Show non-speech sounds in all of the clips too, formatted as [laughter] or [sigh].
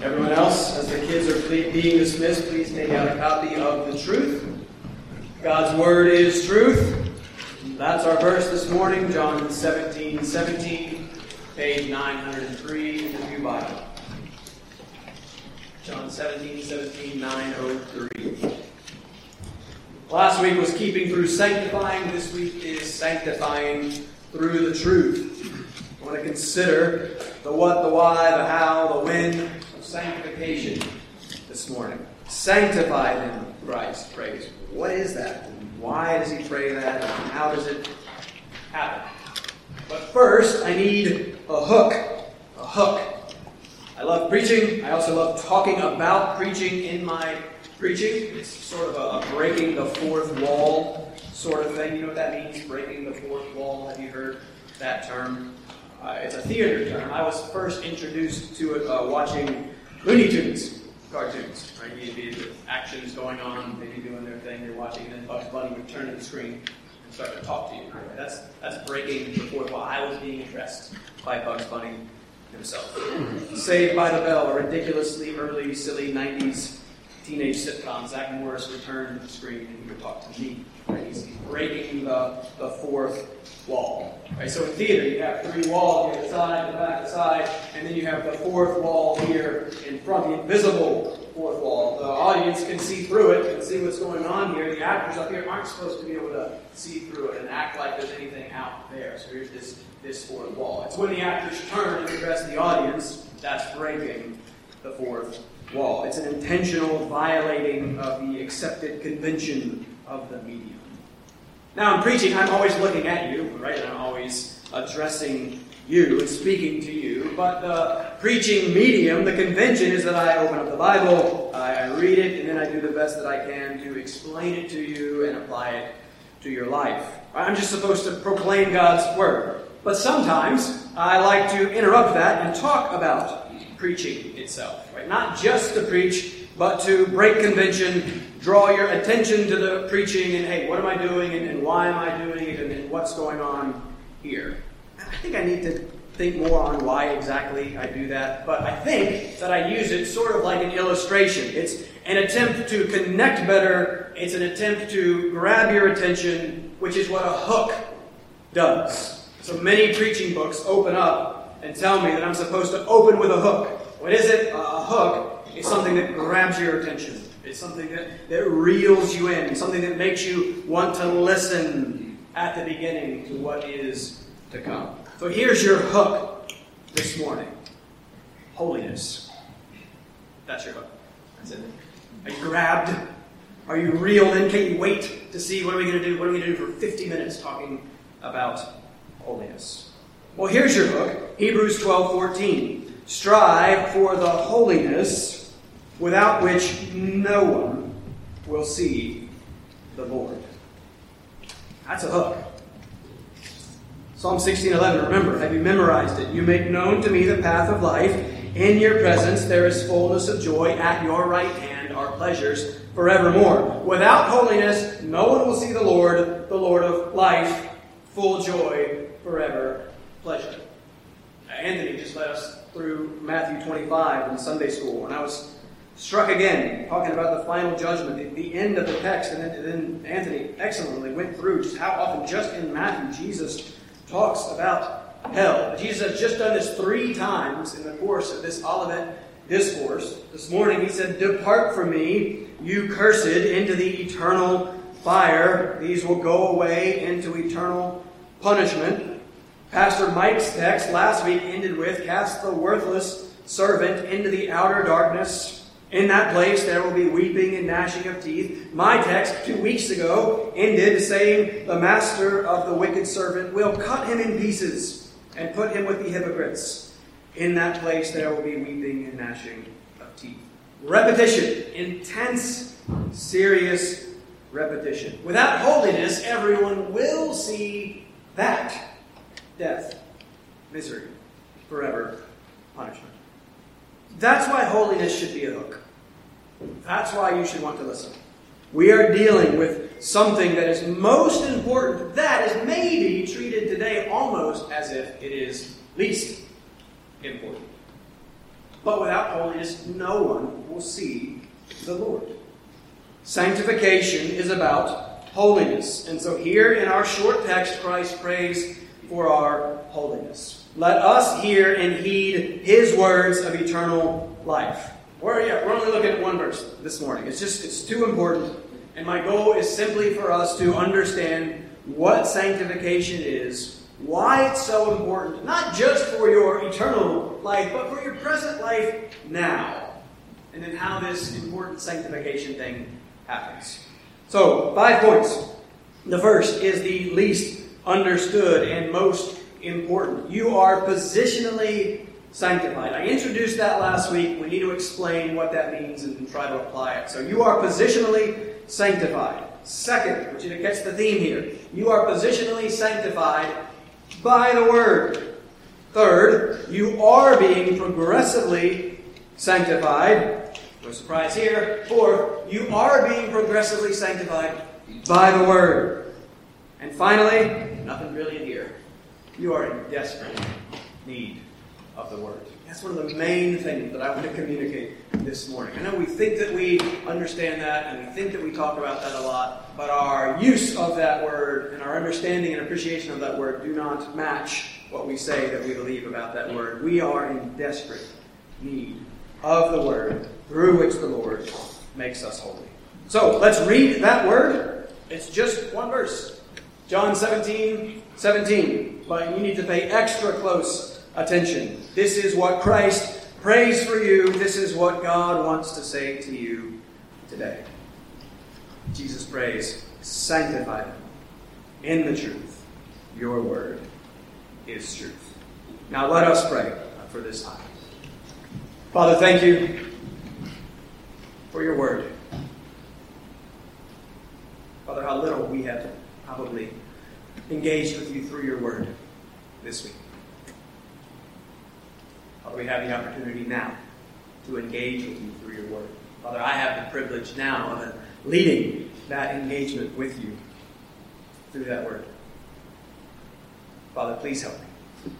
Everyone else, as the kids are being dismissed, please take out a copy of the truth. God's word is truth. That's our verse this morning, John 17, 17, page 903 in the Pew Bible. John 17, 17, 903. Last week was keeping through sanctifying. This week is sanctifying through the truth. I want to consider the what, the why, the how, the when sanctification this morning. Sanctify them, Christ prays. What is that? Why does he pray that? And how does it happen? But first, I need a hook. A hook. I love preaching. I also love talking about preaching in my preaching. It's sort of a, a, breaking the fourth wall sort of thing. You know what that means? Breaking the fourth wall. Have you heard that term? Uh, it's a theater term. I was first introduced to it uh, watching Looney Tunes cartoons. Right? You'd be the actions going on, they'd be doing their thing, you're watching, and then Bugs Bunny would turn to the screen and start to talk to you. Right? That's that's breaking the fourth wall. I was being addressed by Bugs Bunny himself. Mm-hmm. Saved by the Bell, a ridiculously early, silly 90s teenage sitcom, Zach Morris returned to the screen and he would talk to me. Right? He's breaking the, the fourth wall. Right? So in theater, you have three walls, you have the side, the back, the side, and then you have the fourth wall here in front, the invisible fourth wall. The audience can see through it, and see what's going on here. The actors up here aren't supposed to be able to see through it and act like there's anything out there. So here's this, this fourth wall. It's when the actors turn and address the audience that's breaking the fourth wall. It's an intentional violating of the accepted convention of the medium. Now, in preaching, I'm always looking at you, right? I'm always addressing you and speaking to you. But the preaching medium, the convention, is that I open up the Bible, I read it, and then I do the best that I can to explain it to you and apply it to your life. I'm just supposed to proclaim God's word. But sometimes I like to interrupt that and talk about preaching itself, right? Not just to preach, but to break convention, draw your attention to the preaching, and hey, what am I doing, and, and why am I doing it, and, and what's going on here. I think I need to think more on why exactly I do that, but I think that I use it sort of like an illustration. It's an attempt to connect better, it's an attempt to grab your attention, which is what a hook does. So many preaching books open up and tell me that I'm supposed to open with a hook. What is it? A hook is something that grabs your attention. It's something that, that reels you in, something that makes you want to listen at the beginning to what is to come. So here's your hook this morning holiness. That's your hook. That's it. Are you grabbed? Are you reeled in? Can't you wait to see what are we going to do? What are we going to do for 50 minutes talking about holiness? Well, here's your hook Hebrews 12 14. Strive for the holiness without which no one will see the Lord. That's a hook. Psalm 16:11. Remember, have you memorized it? You make known to me the path of life. In your presence there is fullness of joy. At your right hand are pleasures forevermore. Without holiness, no one will see the Lord, the Lord of life, full joy forever pleasure. Anthony just led us through Matthew 25 in Sunday school, and I was struck again, talking about the final judgment, the, the end of the text, and then, and then, Anthony excellently went through just how often, just in Matthew, Jesus talks about hell. Jesus has just done this three times in the course of this Olivet discourse. This morning he said, Depart from me, you cursed, into the eternal fire. These will go away into eternal punishment. Pastor Mike's text last week ended with Cast the worthless servant into the outer darkness. In that place there will be weeping and gnashing of teeth. My text two weeks ago ended saying, The master of the wicked servant will cut him in pieces and put him with the hypocrites. In that place there will be weeping and gnashing of teeth. Repetition, intense, serious repetition. Without holiness, everyone will see that death, misery, forever punishment. That's why holiness should be a hook. That's why you should want to listen. We are dealing with something that is most important, that is maybe treated today almost as if it is least important. But without holiness, no one will see the Lord. Sanctification is about holiness. And so here in our short text, Christ prays for our holiness. Let us hear and heed his words of eternal life. We're, yeah, we're only looking at one verse this morning. It's just, it's too important. And my goal is simply for us to understand what sanctification is, why it's so important, not just for your eternal life, but for your present life now. And then how this important sanctification thing happens. So, five points. The first is the least understood and most important. You are positionally sanctified. I introduced that last week. We need to explain what that means and try to apply it. So, you are positionally sanctified. Second, I want you to catch the theme here. You are positionally sanctified by the Word. Third, you are being progressively sanctified. No surprise here. Fourth, you are being progressively sanctified by the Word. And finally, nothing really here. You are in desperate need of the Word. That's one of the main things that I want to communicate this morning. I know we think that we understand that and we think that we talk about that a lot, but our use of that word and our understanding and appreciation of that word do not match what we say that we believe about that word. We are in desperate need of the word through which the Lord makes us holy. So let's read that word. It's just one verse. John 17, 17. But you need to pay extra close attention. This is what Christ prays for you. This is what God wants to say to you today. Jesus prays, sanctify them in the truth. Your word is truth. Now let us pray for this time. Father, thank you for your word. Father, how little we have probably engaged with you through your word this week. Father, we have the opportunity now to engage with you through your word. Father, I have the privilege now of leading that engagement with you through that word. Father, please help me.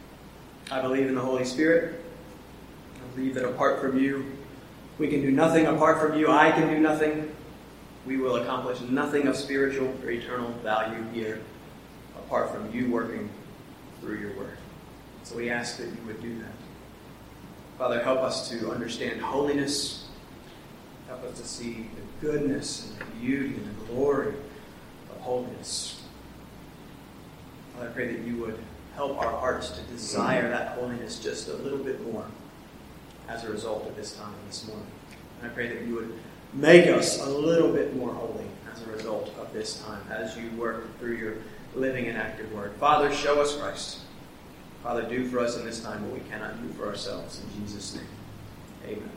I believe in the Holy Spirit. I believe that apart from you, we can do nothing. Apart from you, I can do nothing. We will accomplish nothing of spiritual or eternal value here apart from you working through your word. So we ask that you would do that. Father, help us to understand holiness. Help us to see the goodness and the beauty and the glory of holiness. Father, I pray that you would help our hearts to desire that holiness just a little bit more as a result of this time this morning. And I pray that you would make us a little bit more holy as a result of this time as you work through your living and active word. Father, show us Christ. Father, do for us in this time what we cannot do for ourselves. In Jesus' name, amen.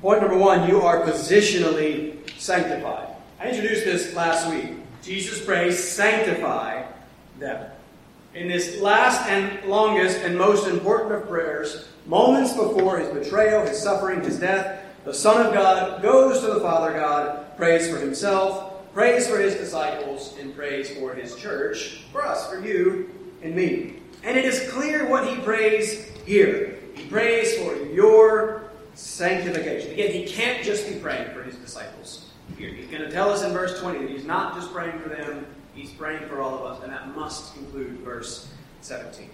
Point number one you are positionally sanctified. I introduced this last week. Jesus prays, sanctify them. In this last and longest and most important of prayers, moments before his betrayal, his suffering, his death, the Son of God goes to the Father God, prays for himself, prays for his disciples, and prays for his church, for us, for you and me. And it is clear what he prays here. He prays for your sanctification. Again, he can't just be praying for his disciples here. He's going to tell us in verse 20 that he's not just praying for them, he's praying for all of us, and that must include verse 17.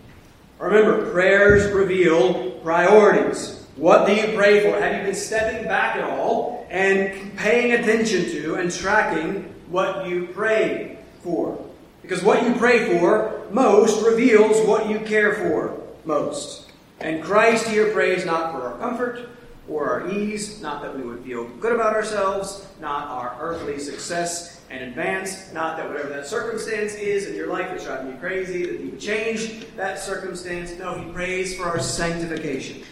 Remember, prayers reveal priorities. What do you pray for? Have you been stepping back at all and paying attention to and tracking what you pray for? Because what you pray for most reveals what you care for most. And Christ here prays not for our comfort or our ease, not that we would feel good about ourselves, not our earthly success and advance, not that whatever that circumstance is in your life is driving you crazy, that you would change that circumstance. No, he prays for our sanctification.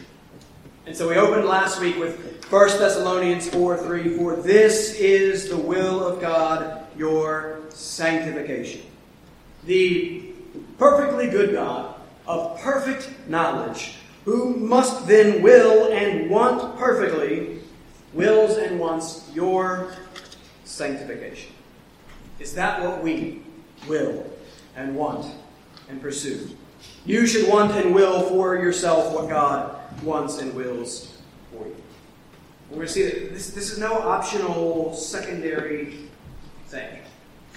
And so we opened last week with 1 Thessalonians 4 3 For this is the will of God, your sanctification the perfectly good God of perfect knowledge, who must then will and want perfectly, wills and wants your sanctification. Is that what we will and want and pursue? You should want and will for yourself what God wants and wills for you. We're going to see that this, this is no optional secondary thing.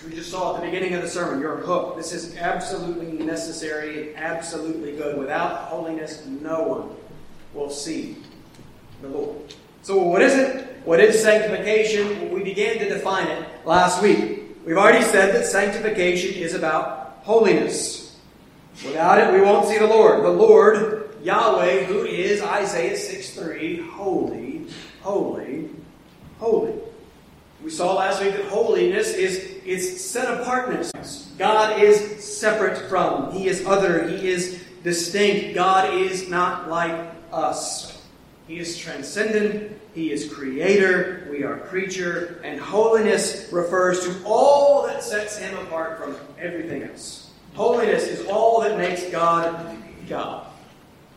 We just saw at the beginning of the sermon, your hook. This is absolutely necessary and absolutely good. Without holiness, no one will see the Lord. So, what is it? What is sanctification? We began to define it last week. We've already said that sanctification is about holiness. Without it, we won't see the Lord. The Lord, Yahweh, who is, Isaiah 6 3, holy, holy, holy. We saw last week that holiness is, is set apartness. God is separate from, He is other, He is distinct. God is not like us. He is transcendent, He is creator, we are creature, and holiness refers to all that sets Him apart from everything else. Holiness is all that makes God God.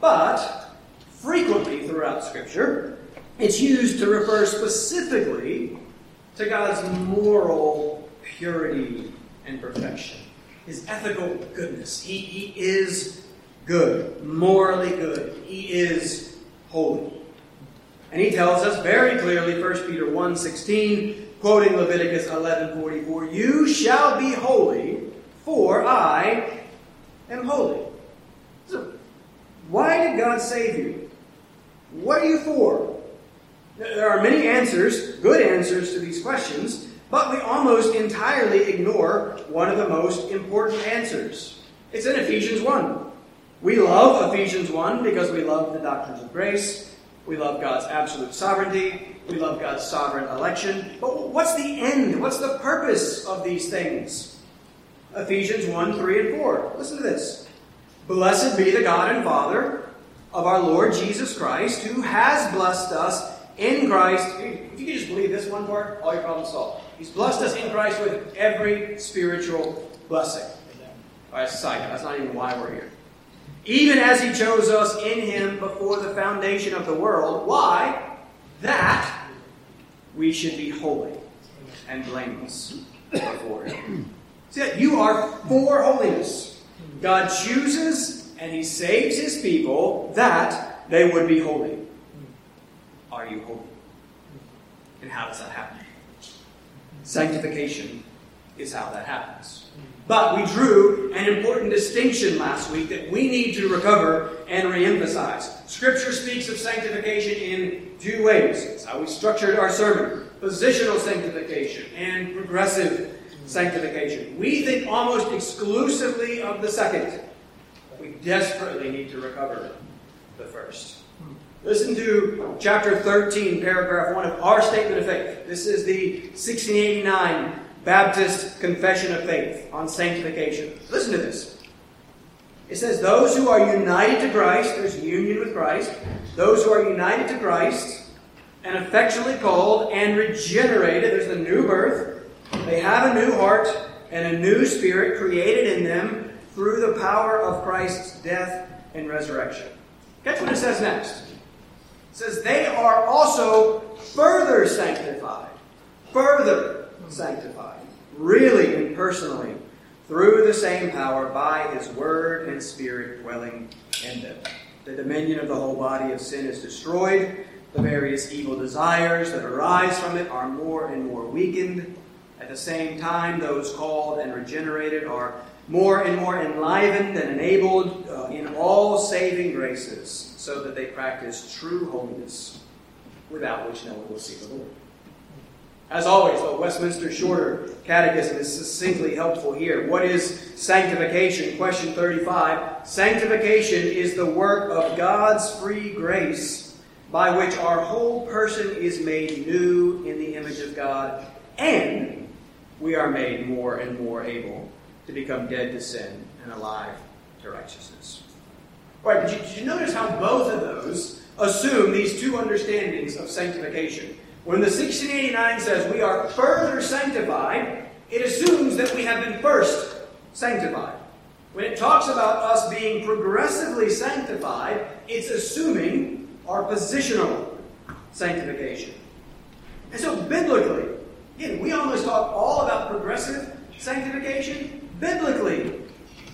But, frequently throughout Scripture, it's used to refer specifically to God's moral purity and perfection, His ethical goodness. He, he is good, morally good. He is holy. And he tells us very clearly, 1 Peter 1 16, quoting Leviticus 11.44, You shall be holy, for I am holy. God save you? What are you for? There are many answers, good answers to these questions, but we almost entirely ignore one of the most important answers. It's in Ephesians 1. We love Ephesians 1 because we love the doctrines of grace. We love God's absolute sovereignty. We love God's sovereign election. But what's the end? What's the purpose of these things? Ephesians 1 3 and 4. Listen to this. Blessed be the God and Father of our Lord Jesus Christ, who has blessed us in Christ. If you could just believe this one part, all your problems solved. He's blessed us in Christ with every spiritual blessing. All right, side that's not even why we're here. Even as he chose us in him before the foundation of the world. Why? That we should be holy and blameless before him. See that you are for holiness. God chooses and he saves his people that they would be holy. Are you holy? And how does that happen? Sanctification is how that happens. But we drew an important distinction last week that we need to recover and reemphasize. Scripture speaks of sanctification in two ways. That's how we structured our sermon positional sanctification and progressive sanctification. We think almost exclusively of the second. We desperately need to recover the first. Hmm. Listen to chapter 13, paragraph 1 of our statement of faith. This is the 1689 Baptist Confession of Faith on sanctification. Listen to this. It says, Those who are united to Christ, there's union with Christ, those who are united to Christ and effectually called and regenerated, there's the new birth, they have a new heart and a new spirit created in them through the power of Christ's death and resurrection. Catch what it says next It says they are also further sanctified. Further sanctified. Really and personally. Through the same power by his word and spirit dwelling in them. The dominion of the whole body of sin is destroyed. The various evil desires that arise from it are more and more weakened. At the same time, those called and regenerated are more and more enlivened and enabled uh, in all saving graces so that they practice true holiness, without which no one will see the Lord. As always, the Westminster Shorter Catechism is succinctly helpful here. What is sanctification? Question 35. Sanctification is the work of God's free grace by which our whole person is made new in the image of God, and we are made more and more able to become dead to sin and alive to righteousness. All right, you, did you notice how both of those assume these two understandings of sanctification? When the 1689 says we are further sanctified, it assumes that we have been first sanctified. When it talks about us being progressively sanctified, it's assuming our positional sanctification. And so, biblically, again, we almost talk all about progressive sanctification. Biblically,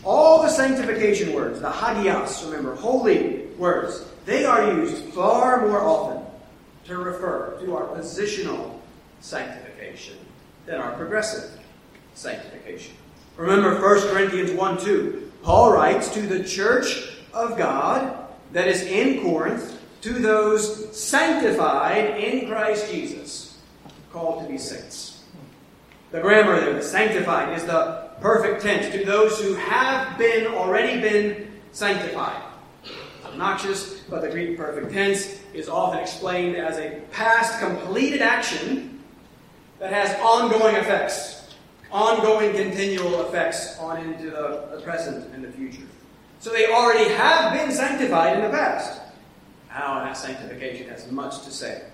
all the sanctification words, the hagios, remember, holy, words. They are used far more often to refer to our positional sanctification than our progressive sanctification. Remember 1 Corinthians 1 2. Paul writes to the church of God that is in Corinth, to those sanctified in Christ Jesus, called to be saints. The grammar there, the sanctified, is the perfect tense to those who have been already been sanctified. obnoxious, but the Greek perfect tense is often explained as a past completed action that has ongoing effects, ongoing continual effects on into the, the present and the future. So they already have been sanctified in the past. How that sanctification has much to say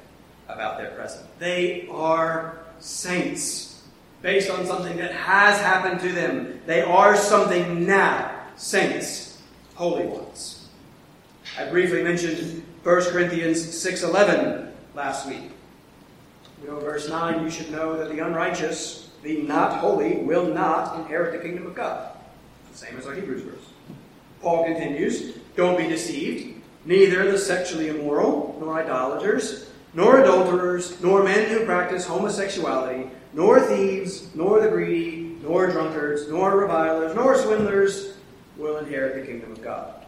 about their present. They are saints based on something that has happened to them. They are something now. Saints, holy ones. I briefly mentioned 1 Corinthians 6.11 last week. You know, verse 9, you should know that the unrighteous, the not holy, will not inherit the kingdom of God. Same as our Hebrews verse. Paul continues, Don't be deceived. Neither the sexually immoral, nor idolaters, nor adulterers, nor men who practice homosexuality, nor thieves, nor the greedy, nor drunkards, nor revilers, nor swindlers will inherit the kingdom of God.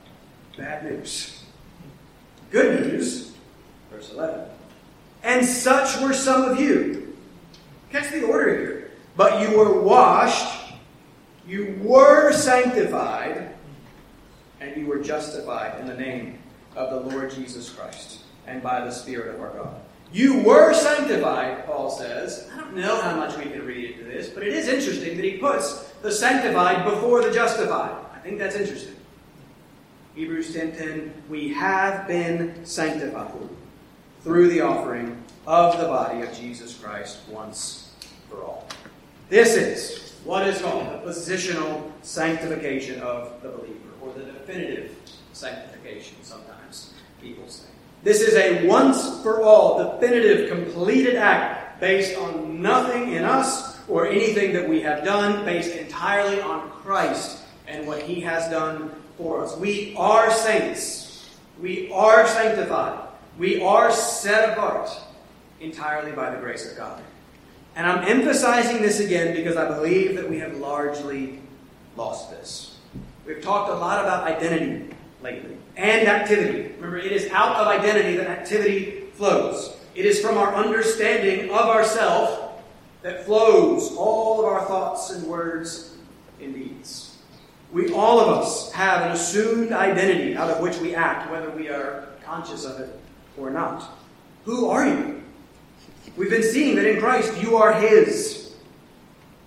Bad news. Good news, verse 11. And such were some of you. Catch the order here. But you were washed, you were sanctified, and you were justified in the name of the Lord Jesus Christ and by the Spirit of our God. You were sanctified, Paul says. I don't know how much we can read into this, but it is interesting that he puts the sanctified before the justified. I think that's interesting. Hebrews 10:10, we have been sanctified through the offering of the body of Jesus Christ once for all. This is what is called the positional sanctification of the believer, or the definitive sanctification, sometimes people say. This is a once for all, definitive, completed act based on nothing in us or anything that we have done, based entirely on Christ and what He has done for us. We are saints. We are sanctified. We are set apart entirely by the grace of God. And I'm emphasizing this again because I believe that we have largely lost this. We've talked a lot about identity lately and activity. Remember, it is out of identity that activity flows. It is from our understanding of ourself that flows all of our thoughts and words and deeds. We, all of us, have an assumed identity out of which we act, whether we are conscious of it or not. Who are you? We've been seeing that in Christ you are His.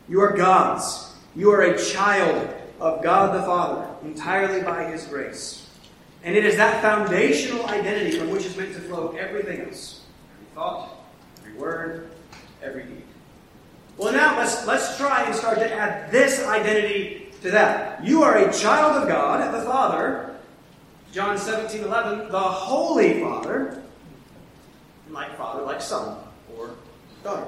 You are God's. You are a child of God the Father, entirely by His grace. And it is that foundational identity from which is meant to flow everything else every thought, every word, every deed. Well, now let's, let's try and start to add this identity to that. You are a child of God, the Father, John 17 11, the Holy Father, like Father, like Son, or daughter.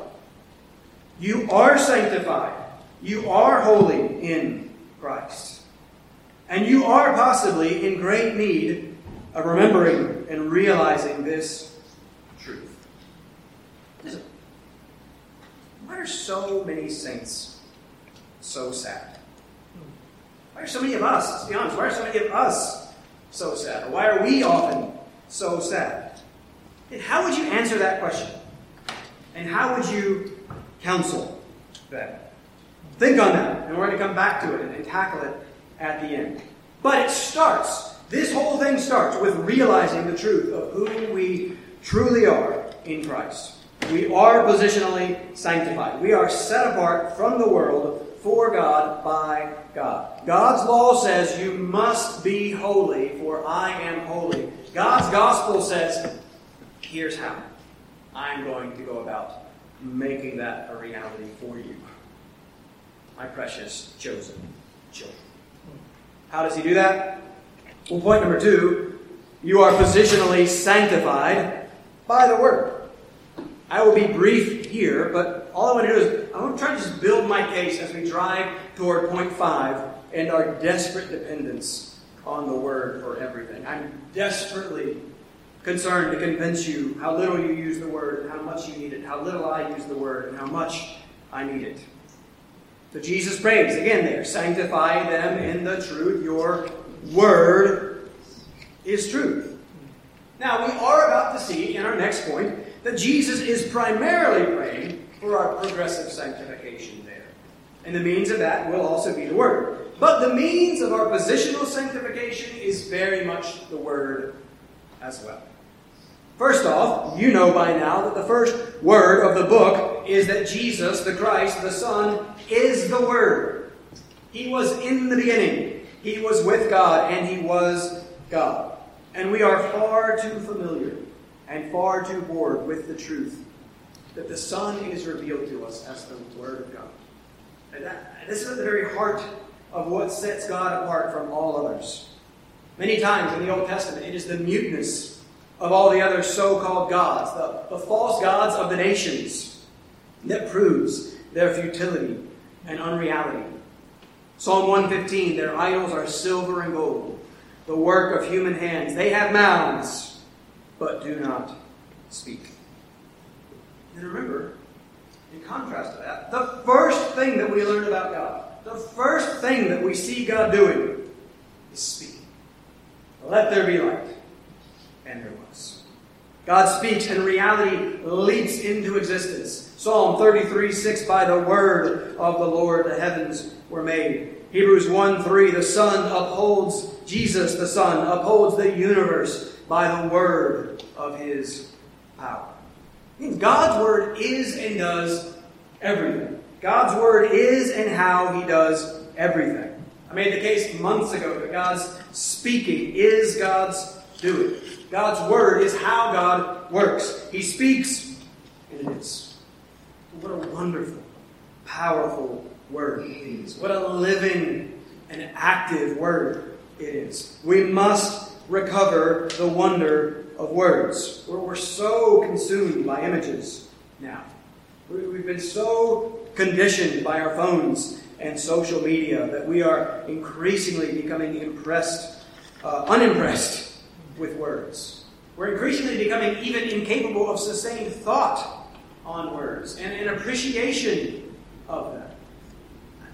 You are sanctified. You are holy in Christ. And you are possibly in great need of remembering and realizing this truth. Why are so many saints so sad? Why are so many of us, let's be honest, why are so many of us so sad? Why are we often so sad? And how would you answer that question? And how would you counsel them? Think on that, and we're going to come back to it and tackle it at the end. But it starts, this whole thing starts with realizing the truth of who we truly are in Christ. We are positionally sanctified. We are set apart from the world for God by God. God's law says you must be holy, for I am holy. God's gospel says, here's how. I'm going to go about making that a reality for you, my precious chosen children. How does he do that? Well, point number two you are positionally sanctified by the Word. I will be brief here, but all I want to do is I want to try to just build my case as we drive toward point five and our desperate dependence on the word for everything. I'm desperately concerned to convince you how little you use the word and how much you need it, how little I use the word and how much I need it. So Jesus prays again there, sanctify them in the truth. Your word is truth. Now, we are about to see in our next point that Jesus is primarily praying for our progressive sanctification there. And the means of that will also be the Word. But the means of our positional sanctification is very much the Word as well. First off, you know by now that the first word of the book is that Jesus, the Christ, the Son, is the Word. He was in the beginning. He was with God, and He was God. And we are far too familiar and far too bored with the truth that the Son is revealed to us as the Word of God. And that, this is at the very heart of what sets God apart from all others. Many times in the Old Testament, it is the muteness of all the other so called gods, the, the false gods of the nations, that proves their futility and unreality. Psalm 115 Their idols are silver and gold, the work of human hands. They have mouths, but do not speak. And remember, in contrast to that, the first thing that we learn about God, the first thing that we see God doing, is speaking. Let there be light. And there was. God speaks, and reality leaps into existence. Psalm 33 6 By the word of the Lord the heavens were made. Hebrews 1 3 The Son upholds, Jesus the Son upholds the universe by the word of his power. God's word is and does everything. God's word is and how he does everything. I made the case months ago that God's speaking is God's doing. God's word is how God works. He speaks, and it is. What a wonderful, powerful word it is. What a living and active word it is. We must recover the wonder of words. Where we're so consumed by images now. We've been so conditioned by our phones and social media that we are increasingly becoming impressed, uh, unimpressed with words. We're increasingly becoming even incapable of sustained thought on words and an appreciation of that.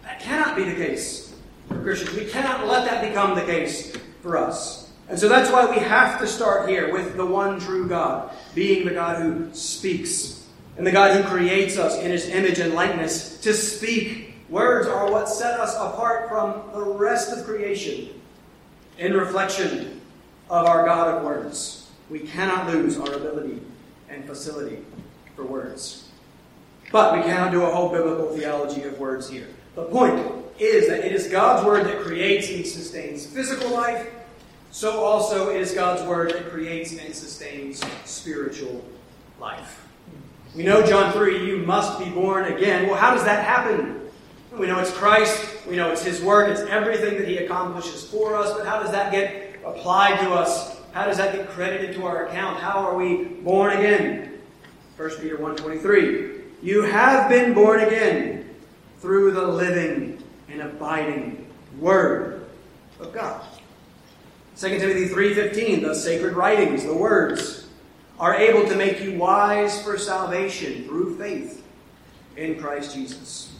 That cannot be the case for Christians. We cannot let that become the case for us. And so that's why we have to start here with the one true God, being the God who speaks, and the God who creates us in his image and likeness to speak. Words are what set us apart from the rest of creation in reflection of our God of words. We cannot lose our ability and facility for words. But we cannot do a whole biblical theology of words here. The point is that it is God's word that creates and sustains physical life so also it is God's word that creates and sustains spiritual life. We know John 3, you must be born again. Well, how does that happen? We know it's Christ, we know it's His work, it's everything that He accomplishes for us, but how does that get applied to us? How does that get credited to our account? How are we born again? 1 Peter 1.23 You have been born again through the living and abiding Word of God. 2 Timothy 3:15, the sacred writings, the words, are able to make you wise for salvation through faith in Christ Jesus.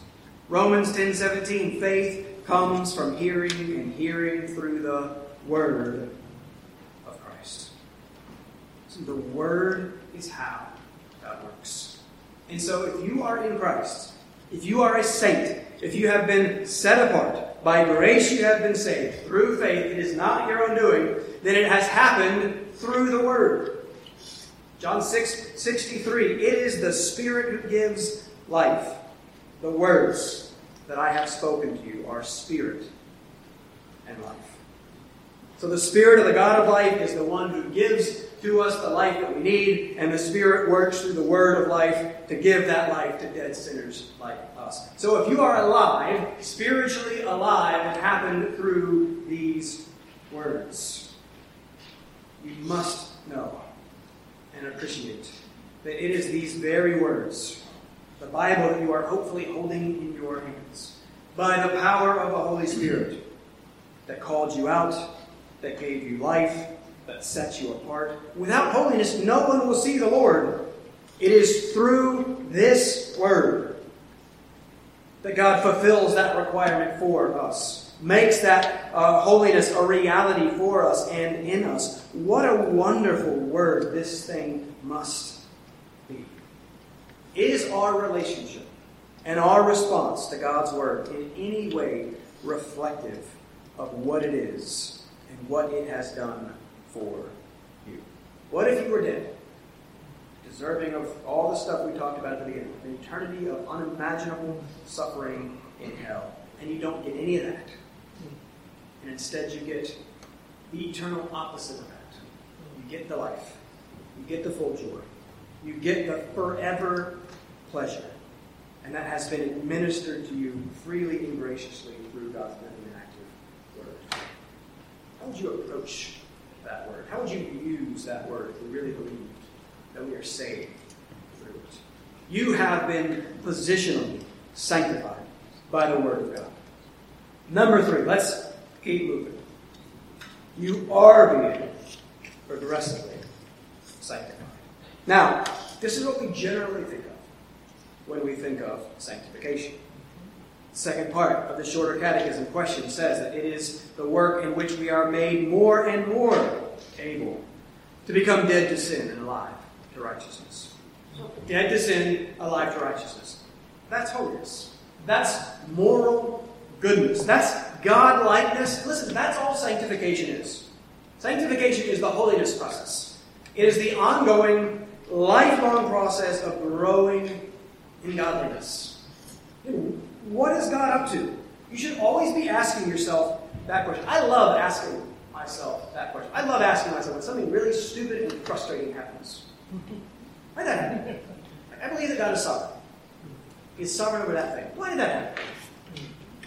Romans 10:17, faith comes from hearing and hearing through the word of Christ. So the word is how Works. And so if you are in Christ, if you are a saint, if you have been set apart, by grace you have been saved through faith. It is not your own doing. Then it has happened through the Word. John 6 63. It is the Spirit who gives life. The words that I have spoken to you are spirit and life. So the Spirit of the God of life is the one who gives to us the life that we need, and the Spirit works through the Word of life to give that life to dead sinners like us. So if you are alive, spiritually alive, it happened through these words. You must know and appreciate that it is these very words, the Bible that you are hopefully holding in your hands, by the power of the Holy Spirit, that called you out that gave you life, that sets you apart. Without holiness, no one will see the Lord. It is through this word that God fulfills that requirement for us, makes that uh, holiness a reality for us and in us. What a wonderful word this thing must be. Is our relationship and our response to God's word in any way reflective of what it is and what it has done for you? What if you were dead? Deserving of all the stuff we talked about at the beginning, an eternity of unimaginable suffering in hell. And you don't get any of that. And instead, you get the eternal opposite of that. You get the life, you get the full joy, you get the forever pleasure. And that has been administered to you freely and graciously through God's living and active word. How would you approach that word? How would you use that word if you really believed that we are saved through it? You have been positionally sanctified by the word of God. Number three, let's keep moving. You are being progressively sanctified. Now, this is what we generally think of when we think of sanctification. The second part of the shorter catechism question says that it is the work in which we are made more and more able to become dead to sin and alive to righteousness. Dead to sin, alive to righteousness. That's holiness. That's moral goodness. That's God likeness. Listen, that's all sanctification is. Sanctification is the holiness process. It is the ongoing, lifelong process of growing in godliness. What is God up to? You should always be asking yourself that question. I love asking myself that question. I love asking myself when something really stupid and frustrating happens. [laughs] Why did that happen? I believe that God is sovereign. He's sovereign over that thing. Why did that happen?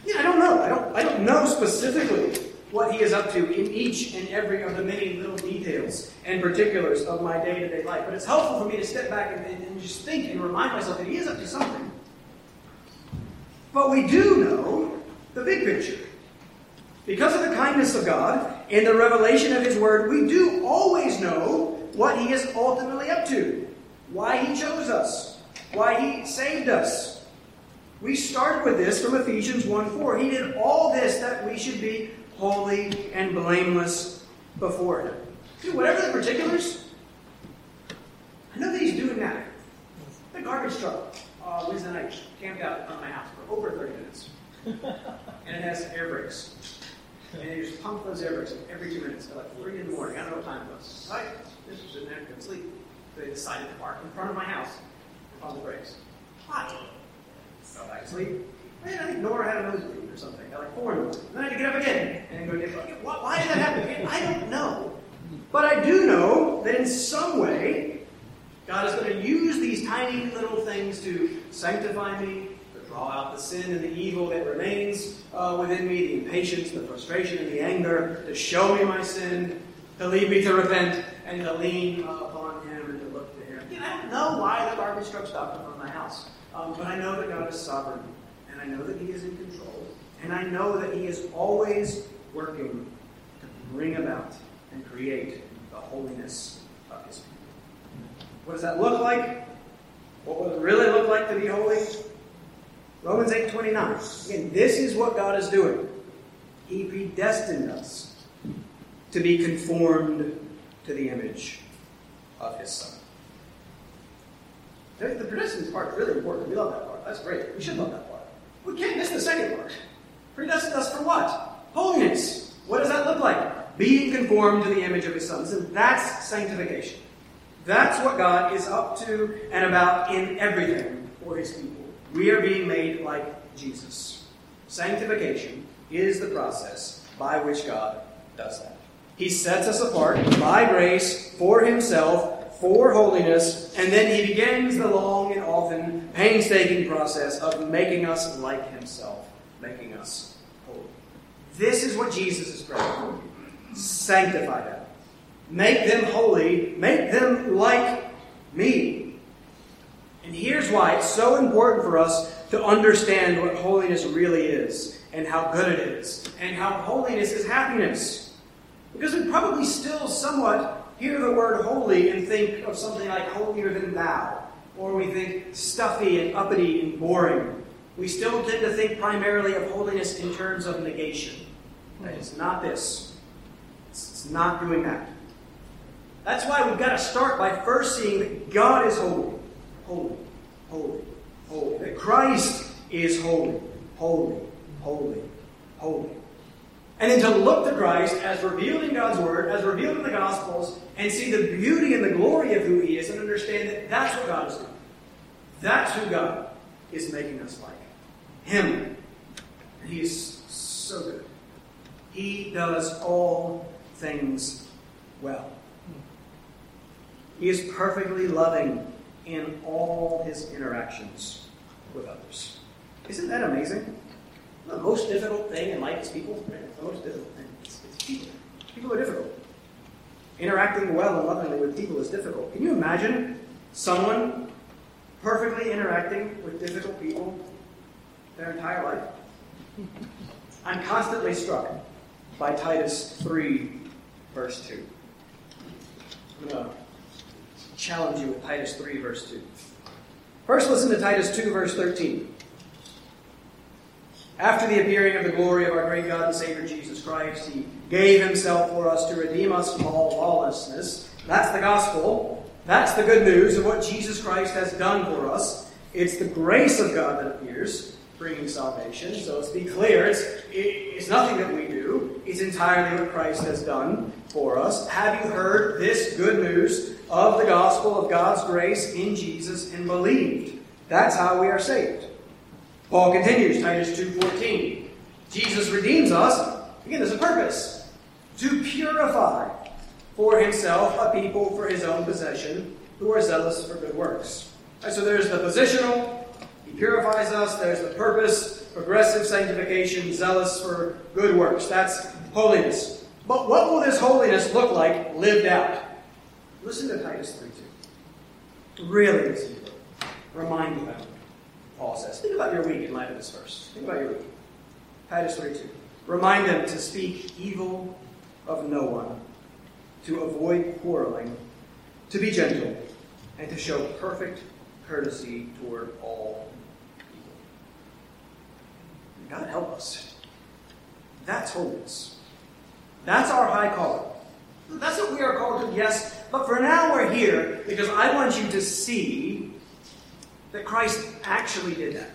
Yeah, I don't know. I don't, I don't know specifically what he is up to in each and every of the many little details and particulars of my day to day life. But it's helpful for me to step back and, and, just think and remind myself that he is up to something. But we do know the big picture. Because of the kindness of God and the revelation of his word, we do always know what he is ultimately up to, why he chose us, why he saved us. We start with this from Ephesians 1 4. He did all this that we should be holy and blameless before Him. See, whatever the particulars, I know that He's doing that. The garbage truck uh, Wednesday night camped out of my house for over 30 minutes. [laughs] and it has air brakes. And they just pump those brakes every two minutes at like 3 in the morning. I don't know what time it was. Right? This was there, could sleep. They decided to park in front of my house pump the brakes. Why? Go back to sleep. Man, I think Nora had a nosebleed or something at like 4 in the morning. Then I had to get up again and go get Why, why did that happen? I don't know. But I do know that in some way, God is going to use these tiny little things to sanctify me, draw out the sin and the evil that remains uh, within me, the impatience, the frustration, and the anger, to show me my sin, to lead me to repent, and to lean uh, upon Him and to look to Him. You know, I don't know why the garbage truck stopped in front of my house, um, but I know that God is sovereign and I know that He is in control, and I know that He is always working to bring about and create the holiness of His people. What does that look like? What would it really look like to be holy? Romans 8 29. Again, this is what God is doing. He predestined us to be conformed to the image of His Son. The predestined part is really important. We love that part. That's great. We should love that part. We can't miss the second part. Predestined us for what? Holiness. What does that look like? Being conformed to the image of his son. So that's sanctification. That's what God is up to and about in everything for his people. We are being made like Jesus. Sanctification is the process by which God does that. He sets us apart by grace for himself for holiness, and then he begins the long and often painstaking process of making us like himself, making us holy. This is what Jesus is praying for. Sanctify them. Make them holy. Make them like me. And here's why it's so important for us to understand what holiness really is, and how good it is, and how holiness is happiness. Because we probably still somewhat hear the word holy and think of something like holier than thou, or we think stuffy and uppity and boring. We still tend to think primarily of holiness in terms of negation. It's not this. It's not doing that. That's why we've got to start by first seeing that God is holy. Holy, holy, holy. That Christ is holy, holy, holy, holy. And then to look to Christ as revealed in God's Word, as revealed in the Gospels, and see the beauty and the glory of who He is, and understand that that's what God is doing. That's who God is making us like. Him. And He is so good. He does all things well. He is perfectly loving in all his interactions with others. Isn't that amazing? The most difficult thing in life is people. Right? The most difficult thing. is, people. People are difficult. Interacting well and lovingly with people is difficult. Can you imagine someone perfectly interacting with difficult people their entire life? I'm constantly struck by Titus 3, verse 2. I'm going to challenge you with Titus 3, verse 2. First, listen to Titus 2, verse 13. After the appearing of the glory of our great God and Savior Jesus Christ, He gave Himself for us to redeem us from all lawlessness. That's the gospel. That's the good news of what Jesus Christ has done for us. It's the grace of God that appears, bringing salvation. So let's be clear it's, it's nothing that we do, it's entirely what Christ has done for us. Have you heard this good news of the gospel of God's grace in Jesus and believed? That's how we are saved. Paul continues, Titus 2.14. Jesus redeems us. Again, there's a purpose. To purify for himself a people for his own possession who are zealous for good works. Right, so there's the positional, he purifies us. There's the purpose, progressive sanctification, zealous for good works. That's holiness. But what will this holiness look like lived out? Listen to Titus 3 2. Really listen to it. Remind it. Paul says. Think about your week in light of this verse. Think about your week. Titus 3 2. Remind them to speak evil of no one, to avoid quarreling, to be gentle, and to show perfect courtesy toward all people. God help us. That's holiness. That's our high calling. That's what we are called to, yes. But for now, we're here because I want you to see that Christ actually did that.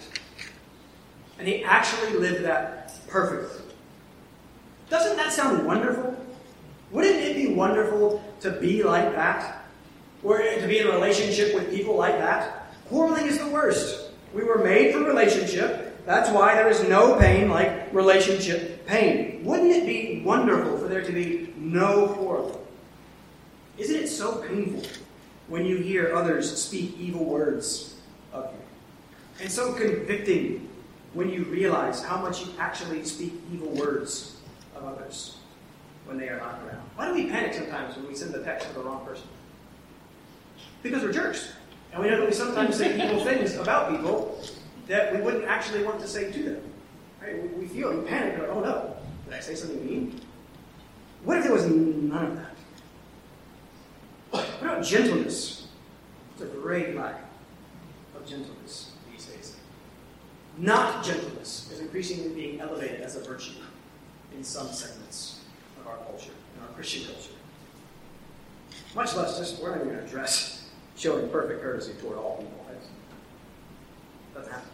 And he actually lived that perfectly. Doesn't that sound wonderful? Wouldn't it be wonderful to be like that? Or to be in a relationship with people like that? Quarreling is the worst. We were made for relationship. That's why there is no pain like relationship pain. Wouldn't it be wonderful for there to be no quarreling? Isn't it so painful when you hear others speak evil words of you? And so convicting when you realize how much you actually speak evil words of others when they are not around. Why do we panic sometimes when we send the text to the wrong person? Because we're jerks. And we know that we sometimes say evil [laughs] things about people that we wouldn't actually want to say to them. Right? We feel, we panic, like, oh no, did I say something mean? What if there was none of that? What about gentleness? It's a great lack of gentleness these days. Not gentleness is increasingly being elevated as a virtue in some segments of our culture, in our Christian culture. Much less just, we're not even going to address showing perfect courtesy toward all people. Doesn't happen.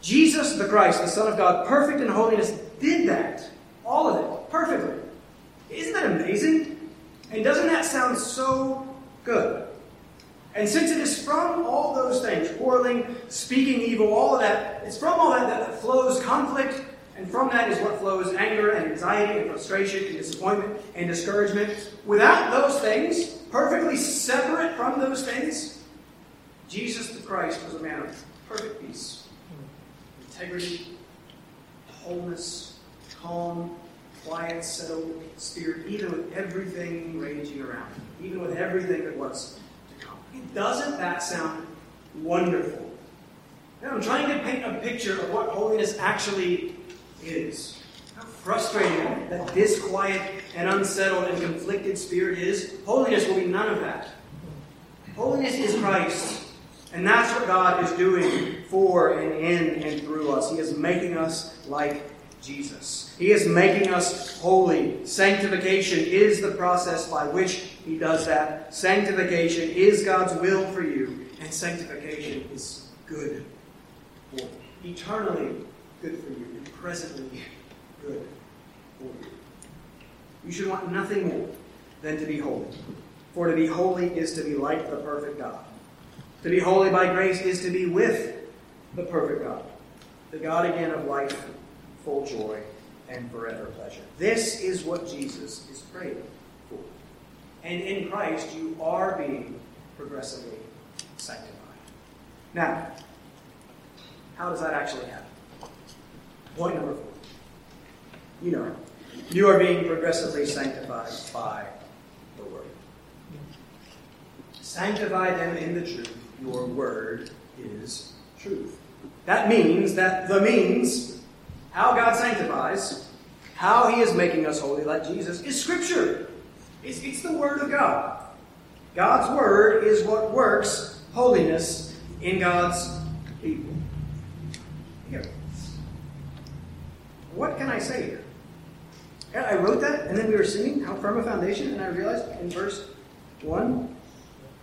Jesus the Christ, the Son of God, perfect in holiness, did that. All of it. Perfectly. Isn't that amazing? And doesn't that sound so good? And since it is from all those things, quarreling, speaking evil, all of that, it's from all that that flows conflict, and from that is what flows anger and anxiety and frustration and disappointment and discouragement. Without those things, perfectly separate from those things, Jesus the Christ was a man of perfect peace, integrity, wholeness, calm, quiet, settled spirit, even with everything raging around, even with everything that was to come. Doesn't that sound wonderful? Now, I'm trying to paint a picture of what holiness actually is. how frustrating that disquiet and unsettled and conflicted spirit is. Holiness will be none of that. Holiness is Christ. And that's what God is doing for and in and through us. He is making us like Jesus. He is making us holy. Sanctification is the process by which He does that. Sanctification is God's will for you, and sanctification is good for you. Eternally good for you, and presently good for you. You should want nothing more than to be holy. For to be holy is to be like the perfect God. To be holy by grace is to be with the perfect God, the God again of life, full joy, and forever pleasure. This is what Jesus is praying for. And in Christ, you are being progressively sanctified. Now, how does that actually happen? Point number four. You know, you are being progressively sanctified by the Word. Sanctify them in the truth. Your Word is truth. That means that the means, how God sanctifies, how He is making us holy like Jesus, is Scripture. It's, it's the Word of God. God's Word is what works holiness in God's people. Here. What can I say here? And I wrote that, and then we were singing How Firm a Foundation, and I realized in verse 1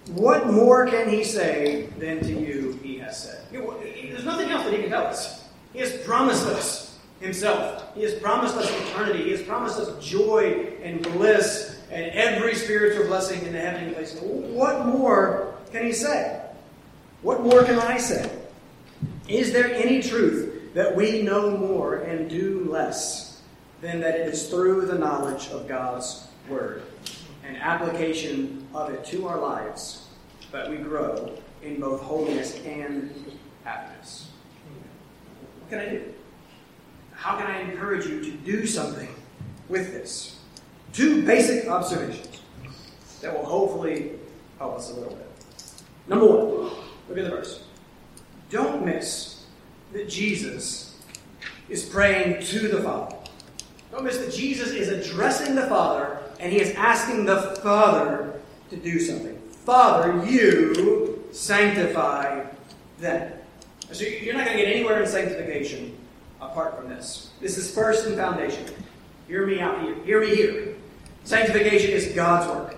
what more can he say than to you he has said? There's nothing else that he can tell us. He has promised us himself. He has promised us eternity. He has promised us joy and bliss and every spiritual blessing in the heavenly places. What more can he say? What more can I say? Is there any truth that we know more and do less than that it is through the knowledge of God's Word and application of it to our lives that we grow in both holiness and happiness? What can I do? How can I encourage you to do something with this? Two basic observations that will hopefully help us a little bit. Number one, look at the verse. Don't miss that Jesus is praying to the Father. Don't miss that Jesus is addressing the Father and he is asking the Father to do something. Father, you sanctify them. So you're not going to get anywhere in sanctification apart from this. This is first and foundation. Hear me out here. Hear me here. Sanctification is God's work.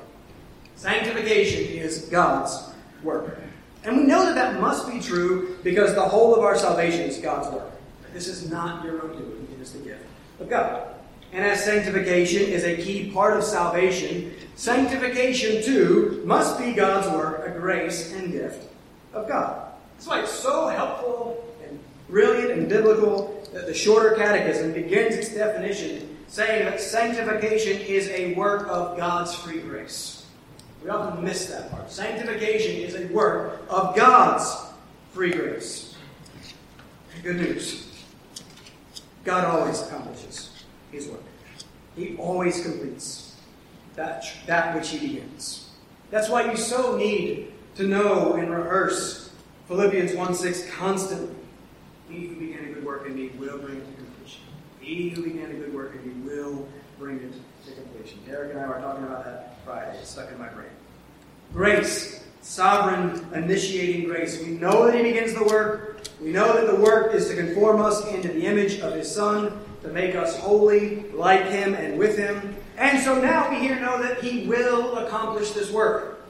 Sanctification is God's work. And we know that that must be true because the whole of our salvation is God's work. This is not your own doing, it is the gift of God. And as sanctification is a key part of salvation, sanctification too must be God's work, a grace and gift of God. That's why it's so helpful and brilliant and biblical that the shorter catechism begins its definition saying that sanctification is a work of God's free grace. We often miss that part. Sanctification is a work of God's free grace. Good news. God always accomplishes his work. He always completes that, that which he begins. That's why you so need to know and rehearse Philippians 1 6 constantly. He who began a good work in me will bring it to completion. He who began a good work in me will bring it to completion. Derek and I were talking about that Friday. It's stuck in my brain. Grace, sovereign initiating grace. We know that he begins the work. We know that the work is to conform us into the image of his Son to make us holy, like Him, and with Him. And so now we here know that He will accomplish this work.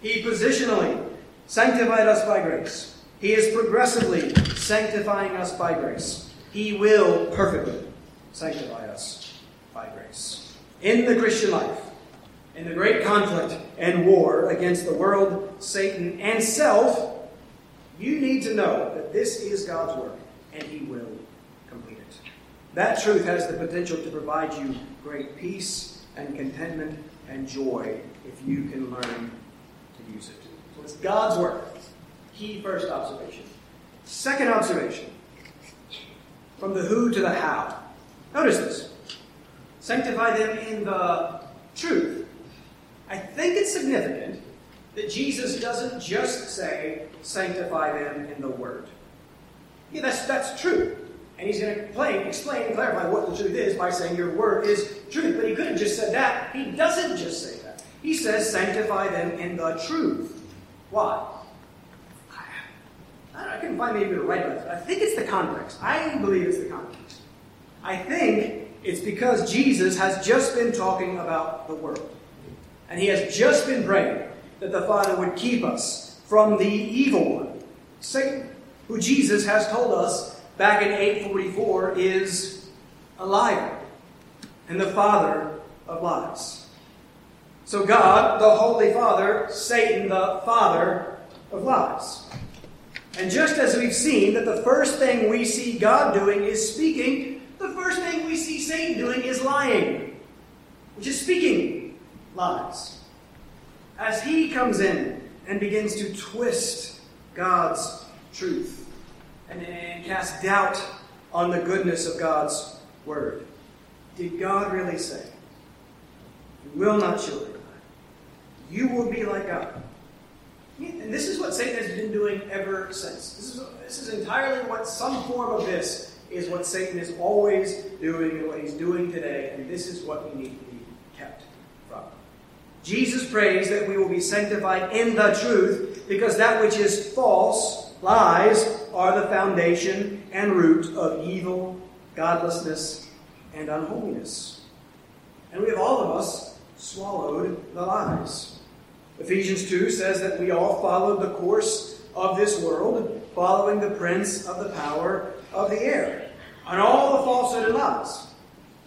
He positionally sanctified us by grace. He is progressively sanctifying us by grace. He will perfectly sanctify us by grace. In the Christian life, in the great conflict and war against the world, Satan, and self, you need to know that this is God's work and He will complete it. that truth has the potential to provide you great peace and contentment and joy if you can learn to use it. So it's God's work. Key first observation. Second observation from the who to the how. Notice this. Sanctify them in the truth. I think it's significant that Jesus doesn't just say, sanctify them in the word. Yeah, that's, that's true. And he's going to explain, explain and clarify what the truth is by saying your word is truth. But he could have just said that. He doesn't just say that. He says, sanctify them in the truth. Why? I, I couldn't find maybe the right answer. I think it's the context. I believe it's the context. I think it's because Jesus has just been talking about the world. And he has just been praying that the Father would keep us from the evil one, Satan, who Jesus has told us back in 844 is a liar and the father of lies. So God, the Holy Father, Satan, the father of lies. And just as we've seen that the first thing we see God doing is speaking, the first thing we see Satan doing is lying, which is speaking lies. As he comes in and begins to twist God's truth and, and cast doubt on the goodness of God's word. Did God really say, You will not children You will be like God. And this is what Satan has been doing ever since. This is, this is entirely what some form of this is what Satan is always doing and what he's doing today, and this is what we need to be kept from. Jesus prays that we will be sanctified in the truth because that which is false, lies, are the foundation and root of evil, godlessness, and unholiness. And we have all of us swallowed the lies. Ephesians 2 says that we all followed the course of this world, following the prince of the power of the air, and all the falsehood and lies.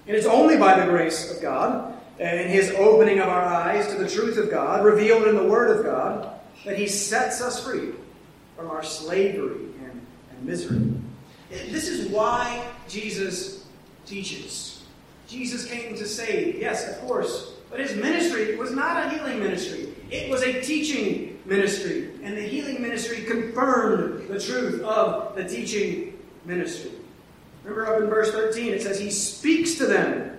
And it's only by the grace of God and His opening of our eyes to the truth of God, revealed in the Word of God, that He sets us free from our slavery and, and misery. This is why Jesus teaches. Jesus came to save, yes, of course, but his ministry was not a healing ministry. It was a teaching ministry. And the healing ministry confirmed the truth of the teaching ministry. Remember up in verse 13, it says, He speaks to them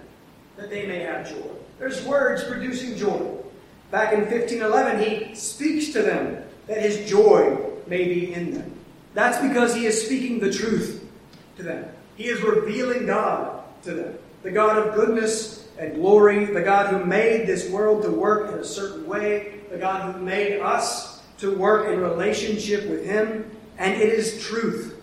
that they may have joy. There's words producing joy. Back in 1511, He speaks to them that His joy may be in them. That's because He is speaking the truth to them. He is revealing God to them. The God of goodness and glory, the God who made this world to work in a certain way, the God who made us to work in relationship with Him. And it is truth.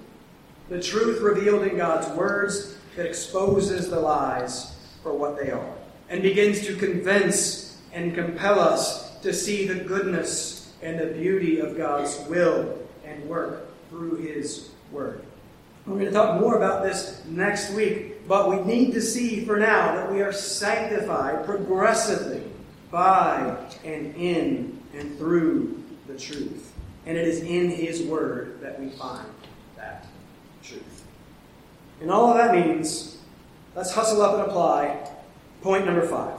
The truth revealed in God's words that exposes the lies for what they are and begins to convince and compel us to see the goodness and the beauty of God's will and work through His Word. We're going to talk more about this next week, but we need to see for now that we are sanctified progressively by and in and through the truth. And it is in His Word that we find that truth. And all of that means, let's hustle up and apply point number five.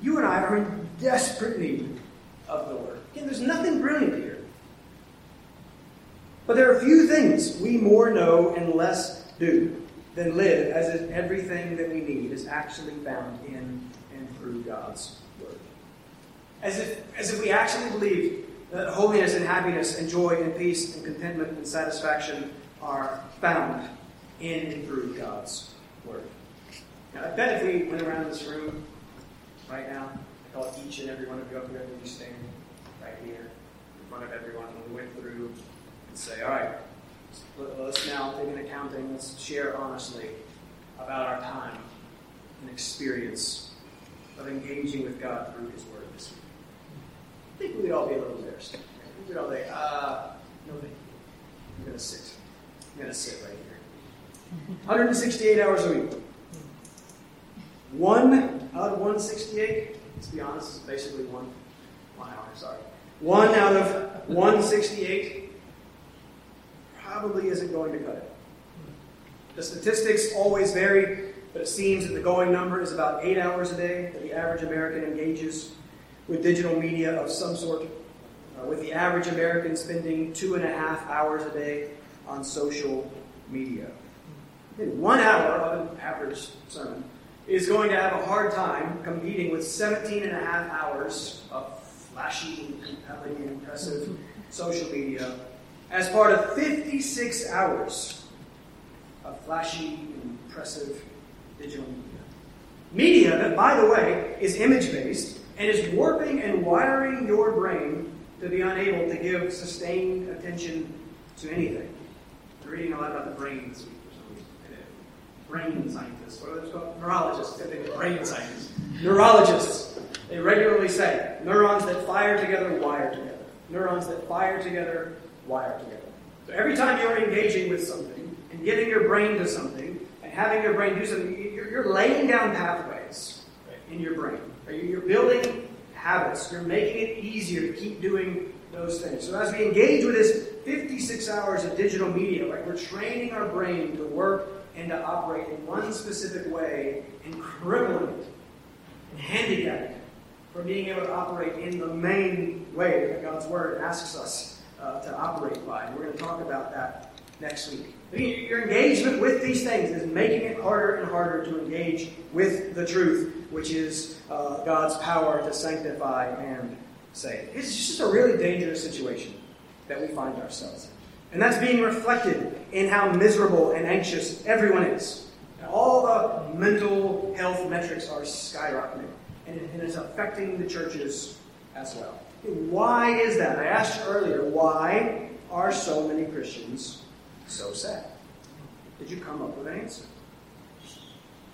You and I are in desperate need of the Word. Again, there's nothing brilliant here. But there are few things we more know and less do than live as if everything that we need is actually found in and through God's Word. As if, as if we actually believe that holiness and happiness and joy and peace and contentment and satisfaction are found in and through God's Word. Now, I bet if we went around this room right now, I call each and every one of you up here, would be standing right here in front of everyone, and we went through and say, all right, let's now take an accounting, let's share honestly about our time and experience of engaging with God through His Word this week. I think we'd all be a little embarrassed. We'd all say, uh, no thank you. I'm going to sit. I'm going to sit right here. 168 hours a week. One out of 168, let's be honest, is basically one, one hour, sorry. One out of 168 probably isn't going to cut it. The statistics always vary, but it seems that the going number is about eight hours a day that the average American engages with digital media of some sort, uh, with the average American spending two and a half hours a day on social media. One hour of an average sermon is going to have a hard time competing with 17 and a half hours of flashy, compelling, impressive social media as part of 56 hours of flashy, impressive digital media. Media that, by the way, is image based and is warping and wiring your brain to be unable to give sustained attention to anything. I'm reading a lot about the brain this week for some reason. Brain scientists, what are they called? Neurologists. Brain scientists. Neurologists. They regularly say neurons that fire together wire together. Neurons that fire together wire together. So every time you're engaging with something and getting your brain to something and having your brain do something, you're, you're laying down pathways in your brain. You're building habits. You're making it easier to keep doing those things. So as we engage with this 56 hours of digital media, right, we're training our brain to work and to operate in one specific way and crippling it and handicapping it from being able to operate in the main way that God's Word asks us uh, to operate by. And we're going to talk about that next week. Your engagement with these things is making it harder and harder to engage with the truth, which is uh, God's power to sanctify and save. It's just a really dangerous situation that we find ourselves in. And that's being reflected in how miserable and anxious everyone is. All the mental health metrics are skyrocketing, and, and it's affecting the churches as well. Why is that? I asked earlier, why are so many Christians so sad? Did you come up with an answer?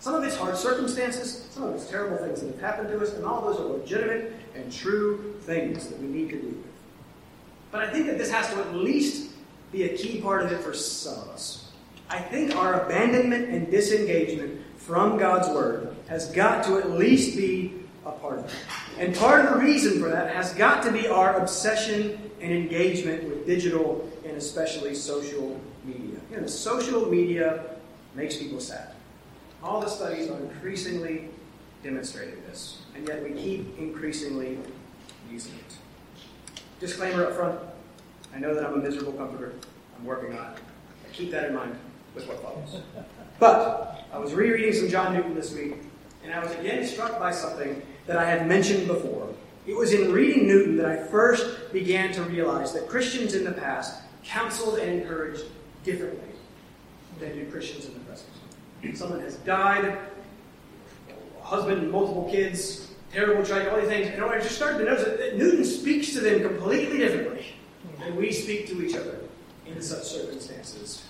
Some of it's hard circumstances, some of it's terrible things that have happened to us, and all those are legitimate and true things that we need to deal with. But I think that this has to at least be a key part of it for some of us. I think our abandonment and disengagement from God's Word has got to at least be a part of it. And part of the reason for that has got to be our obsession and engagement with digital and especially social media. You know, social media makes people sad. All the studies are increasingly demonstrating this, and yet we keep increasingly using it. Disclaimer up front I know that I'm a miserable comforter. I'm working on it. I keep that in mind with what follows. [laughs] But I was rereading some John Newton this week, and I was again struck by something that I had mentioned before. It was in reading Newton that I first began to realize that Christians in the past counseled and encouraged differently than do Christians in the present. Someone has died, husband, multiple kids, terrible tragedy, all these things. And I just started to notice that Newton speaks to them completely differently and we speak to each other in such circumstances.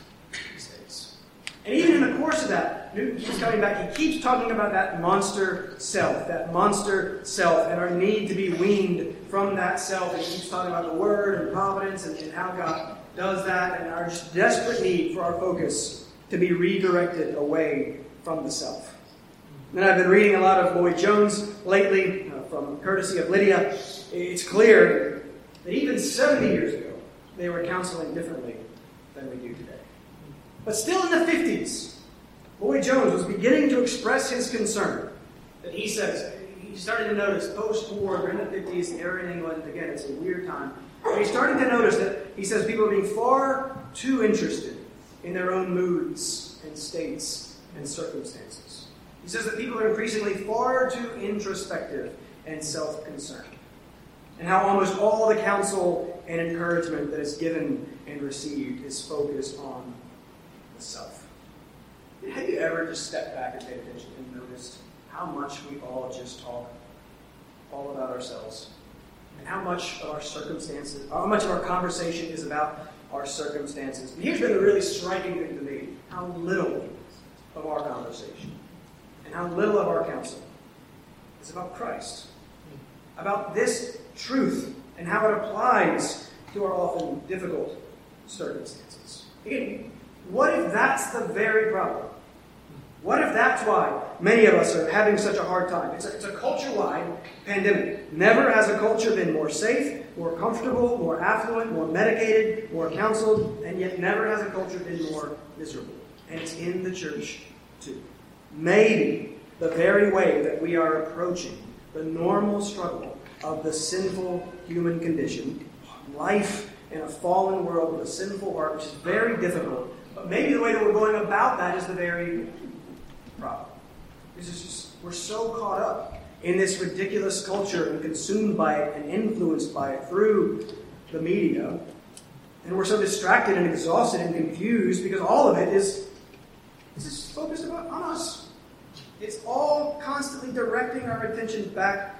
And even in the course of that, Newton keeps coming back. He keeps talking about that monster self, that monster self, and our need to be weaned from that self. And he keeps talking about the Word and providence and, and how God does that, and our desperate need for our focus to be redirected away from the self. And I've been reading a lot of Lloyd Jones lately, uh, from courtesy of Lydia. It's clear that even 70 years ago, they were counseling differently than we do. But still in the 50s, Lloyd Jones was beginning to express his concern that he says, he started to notice post-war, we're in the 50s, era in England, again, it's a weird time. But he started to notice that, he says, people are being far too interested in their own moods and states and circumstances. He says that people are increasingly far too introspective and self-concerned and how almost all the counsel and encouragement that is given and received is focused on the self. Have you ever just stepped back and paid attention and noticed how much we all just talk all about ourselves? And how much of our circumstances, how much of our conversation is about our circumstances? And here's been the really striking thing to me how little of our conversation and how little of our counsel is about Christ. About this truth and how it applies to our often difficult circumstances. Again, what if that's the very problem? What if that's why many of us are having such a hard time? It's a, it's a culture wide pandemic. Never has a culture been more safe, more comfortable, more affluent, more medicated, more counseled, and yet never has a culture been more miserable. And it's in the church too. Maybe the very way that we are approaching the normal struggle of the sinful human condition, life in a fallen world with a sinful heart, which is very difficult. Maybe the way that we're going about that is the very problem. Just, we're so caught up in this ridiculous culture and consumed by it and influenced by it through the media. And we're so distracted and exhausted and confused because all of it is is focused about on us. It's all constantly directing our attention back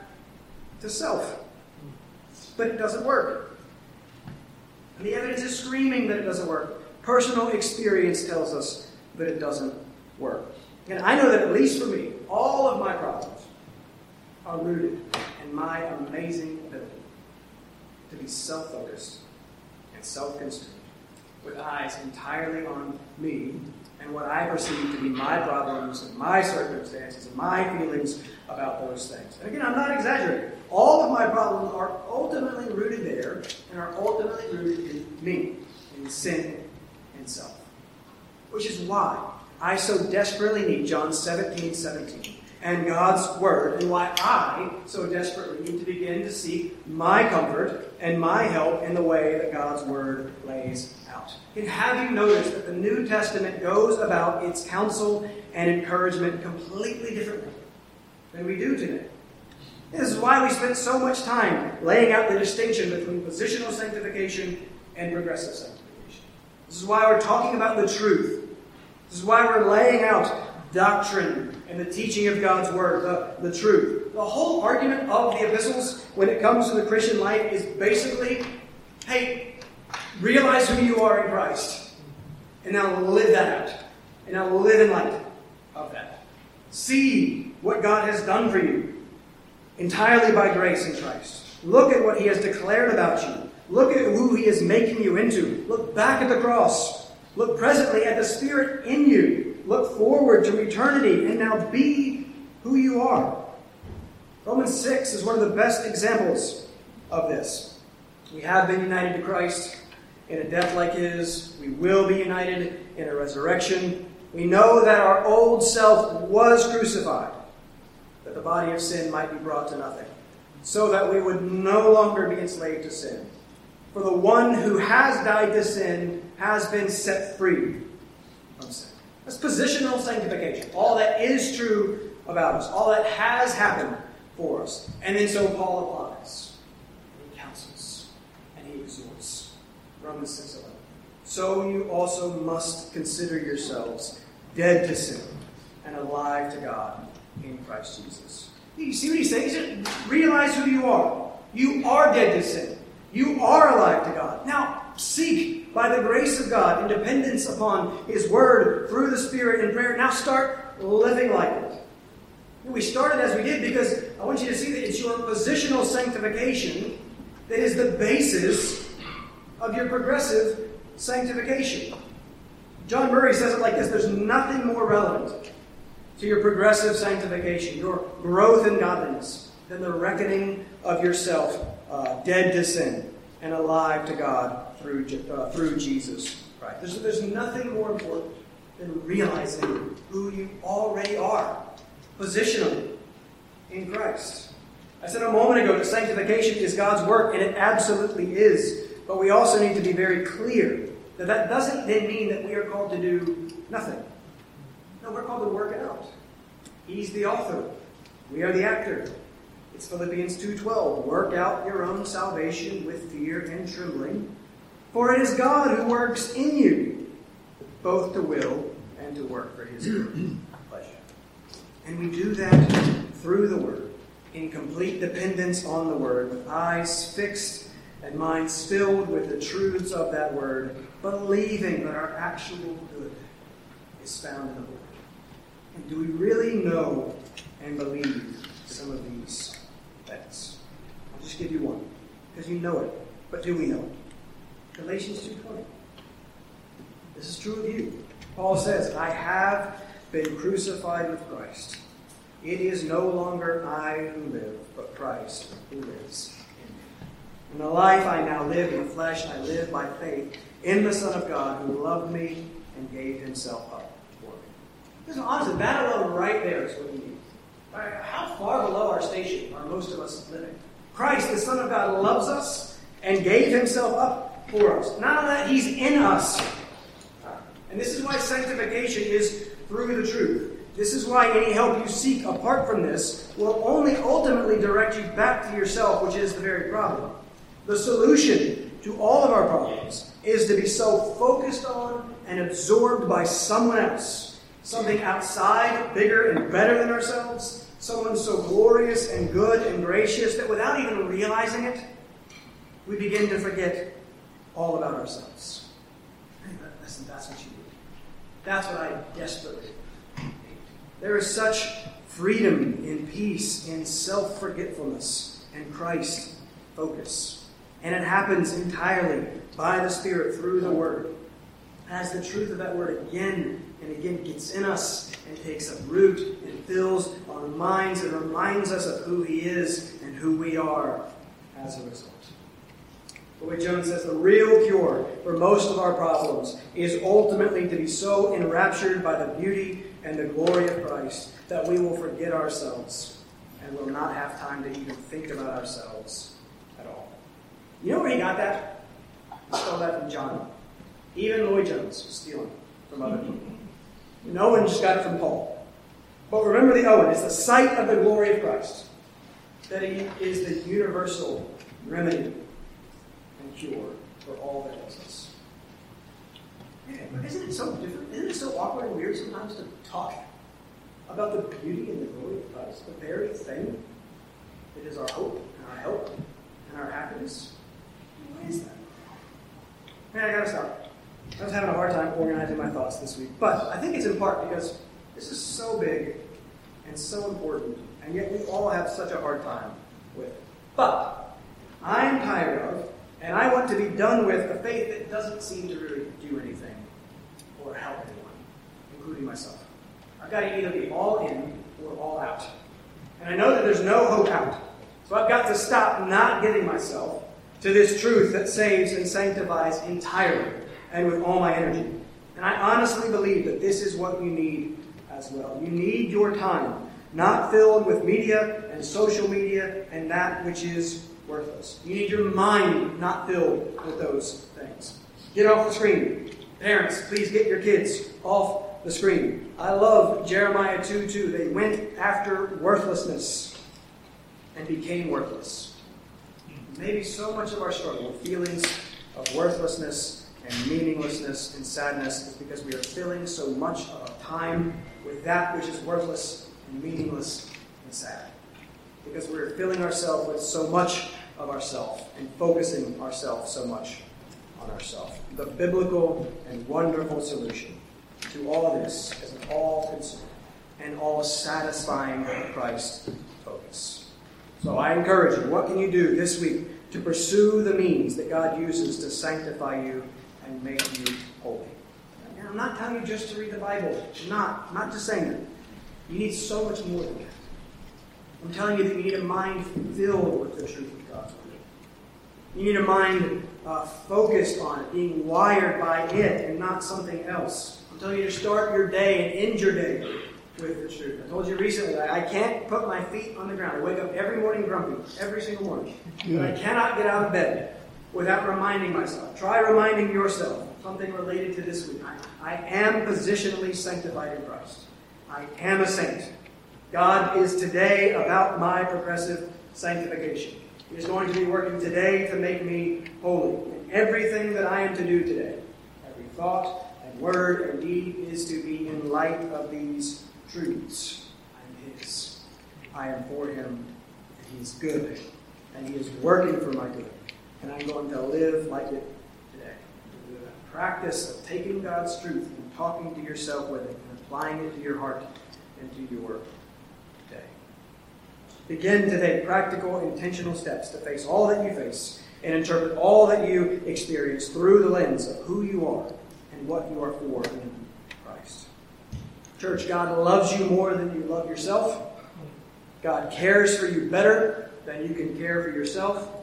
to self. But it doesn't work. And the evidence is screaming that it doesn't work. Personal experience tells us that it doesn't work. And I know that at least for me, all of my problems are rooted in my amazing ability to be self focused and self consumed, with eyes entirely on me and what I perceive to be my problems and my circumstances and my feelings about those things. And again, I'm not exaggerating. All of my problems are ultimately rooted there and are ultimately rooted in me, in sin and self. Which is why I so desperately need John 17, 17 and God's Word, and why I so desperately need to begin to seek my comfort and my help in the way that God's Word lays out. And have you noticed that the New Testament goes about its counsel and encouragement completely differently than we do today? This is why we spent so much time laying out the distinction between positional sanctification and progressive sanctification. This is why we're talking about the truth. This is why we're laying out doctrine and the teaching of God's Word, the, the truth. The whole argument of the epistles when it comes to the Christian life is basically hey, realize who you are in Christ, and now live that out, and now live in light of that. See what God has done for you entirely by grace in Christ. Look at what He has declared about you. Look at who He is making you into. Look back at the cross. Look presently at the Spirit in you Look forward to eternity and now be who you are. Romans 6 is one of the best examples of this. We have been united to Christ in a death like his. We will be united in a resurrection. We know that our old self was crucified, that the body of sin might be brought to nothing, so that we would no longer be enslaved to sin. For the one who has died to sin has been set free from sin. That's positional sanctification. All that is true about us, all that has happened for us. And then so Paul applies. And he counsels. And he exhorts. Romans 6 11. So you also must consider yourselves dead to sin and alive to God in Christ Jesus. You see what he's saying? realize who you are. You are dead to sin. You are alive to God. Now, seek by the grace of God in dependence upon His Word through the Spirit in prayer. Now start living like it. We started as we did because I want you to see that it's your positional sanctification that is the basis of your progressive sanctification. John Murray says it like this there's nothing more relevant to your progressive sanctification, your growth in godliness, than the reckoning of yourself uh, dead to sin and alive to God through, uh, through Jesus Christ. There's, there's nothing more important than realizing who you already are, positionally, in Christ. I said a moment ago that sanctification is God's work, and it absolutely is. But we also need to be very clear that that doesn't then mean that we are called to do nothing. No, we're called to work it out. He's the author. We are the actor. It's Philippians 2:12. Work out your own salvation with fear and trembling, for it is God who works in you, both to will and to work for his good pleasure. And we do that through the word, in complete dependence on the word, with eyes fixed and minds filled with the truths of that word, believing that our actual good is found in the word. And do we really know and believe some of these I'll just give you one, because you know it. But do we know it? Galatians 2.20. This is true of you. Paul says, I have been crucified with Christ. It is no longer I who live, but Christ who lives in me. In the life I now live in the flesh, I live by faith in the Son of God who loved me and gave himself up for me. Listen, honestly, that alone right there is what we need. How far below our station are most of us living? Christ, the Son of God, loves us and gave himself up for us. Not only that, He's in us. And this is why sanctification is through the truth. This is why any help you seek apart from this will only ultimately direct you back to yourself, which is the very problem. The solution to all of our problems is to be so focused on and absorbed by someone else something outside, bigger and better than ourselves, someone so glorious and good and gracious that without even realizing it, we begin to forget all about ourselves. Listen, that's what you need. That's what I desperately need. There is such freedom in peace, in self forgetfulness, and Christ focus. And it happens entirely by the Spirit through the Word. As the truth of that Word again and again gets in us and takes up root and fills our minds and reminds us of who He is and who we are as a result. Lloyd Jones says the real cure for most of our problems is ultimately to be so enraptured by the beauty and the glory of Christ that we will forget ourselves and will not have time to even think about ourselves at all. You know where he got that? He stole that from John. Even Lloyd Jones was stealing from other people. No one just got it from Paul. But remember the Owen, it's the sight of the glory of Christ. That he is the universal remedy and cure for all that ails us. Yeah, but isn't it so different? Isn't it so awkward and weird sometimes to talk about the beauty and the glory of Christ, the very thing that is our hope and our help and our happiness? Why is that? Man, I gotta stop. I was having a hard time organizing my thoughts this week, but I think it's in part because this is so big and so important, and yet we all have such a hard time with it. But I'm tired of, and I want to be done with, a faith that doesn't seem to really do anything or help anyone, including myself. I've got to either be all in or all out. And I know that there's no hope out. So I've got to stop not giving myself to this truth that saves and sanctifies entirely and with all my energy. And I honestly believe that this is what you need as well. You need your time, not filled with media and social media and that which is worthless. You need your mind not filled with those things. Get off the screen. Parents, please get your kids off the screen. I love Jeremiah 2 2. They went after worthlessness and became worthless. Maybe so much of our struggle, feelings of worthlessness and meaninglessness and sadness, is because we are filling so much of our time with that which is worthless and meaningless and sad. Because we're filling ourselves with so much of ourself and focusing ourselves so much on ourselves. The biblical and wonderful solution to all this is an all consuming and all satisfying Christ focus. So I encourage you, what can you do this week to pursue the means that God uses to sanctify you and make you holy? And I'm not telling you just to read the Bible. I'm not. I'm not just saying that. You need so much more than that. I'm telling you that you need a mind filled with the truth of God's Word. You need a mind uh, focused on it, being wired by it and not something else. I'm telling you to start your day and end your day with the truth. I told you recently I can't put my feet on the ground. I wake up every morning grumpy, every single morning. Yeah. I cannot get out of bed without reminding myself. Try reminding yourself something related to this week. I, I am positionally sanctified in Christ. I am a saint. God is today about my progressive sanctification. He is going to be working today to make me holy. And everything that I am to do today, every thought and word and deed, is to be in light of these truths. I'm His. I am for Him, and He is good, and He is working for my good. And I'm going to live like it today. The practice of taking God's truth and talking to yourself with it and applying it to your heart and to your day. Begin to take practical, intentional steps to face all that you face and interpret all that you experience through the lens of who you are and what you are for in Christ. Church, God loves you more than you love yourself. God cares for you better than you can care for yourself.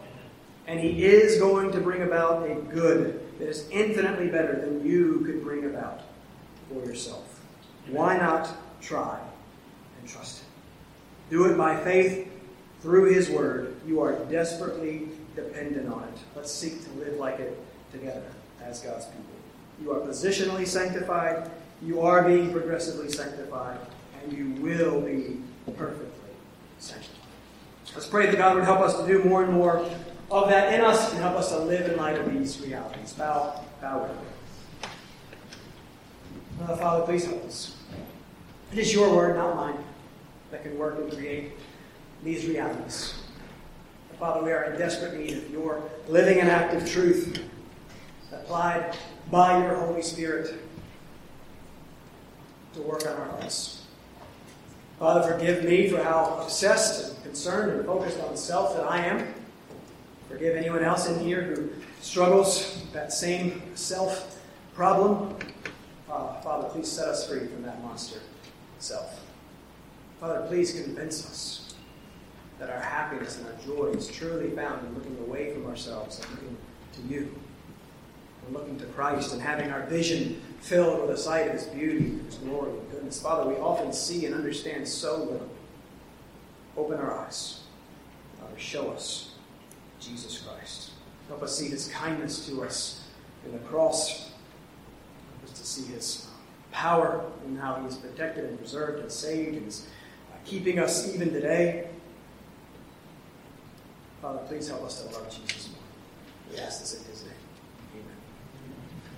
And He is going to bring about a good that is infinitely better than you could bring about for yourself. Why not try and trust Him? Do it by faith through His Word. You are desperately dependent on it. Let's seek to live like it together as God's people. You are positionally sanctified, you are being progressively sanctified, and you will be perfectly sanctified. Let's pray that God would help us to do more and more of that in us and help us to live in light of these realities. Bow, bow with me. Uh, Father, please help us. It is your word, not mine, that can work and create these realities. Father, we are in desperate need of your living and active truth applied by your Holy Spirit to work on our lives. Father, forgive me for how obsessed and concerned and focused on self that I am. Forgive anyone else in here who struggles with that same self problem. Father, please set us free from that monster self. Father, please convince us that our happiness and our joy is truly found in looking away from ourselves and looking to you. Looking to Christ and having our vision filled with the sight of his beauty, his glory, and goodness. Father, we often see and understand so little. Open our eyes. Father, show us Jesus Christ. Help us see his kindness to us in the cross. Help us to see his power and how he has protected and preserved and saved and is uh, keeping us even today. Father, please help us to love Jesus more. We ask this in his name.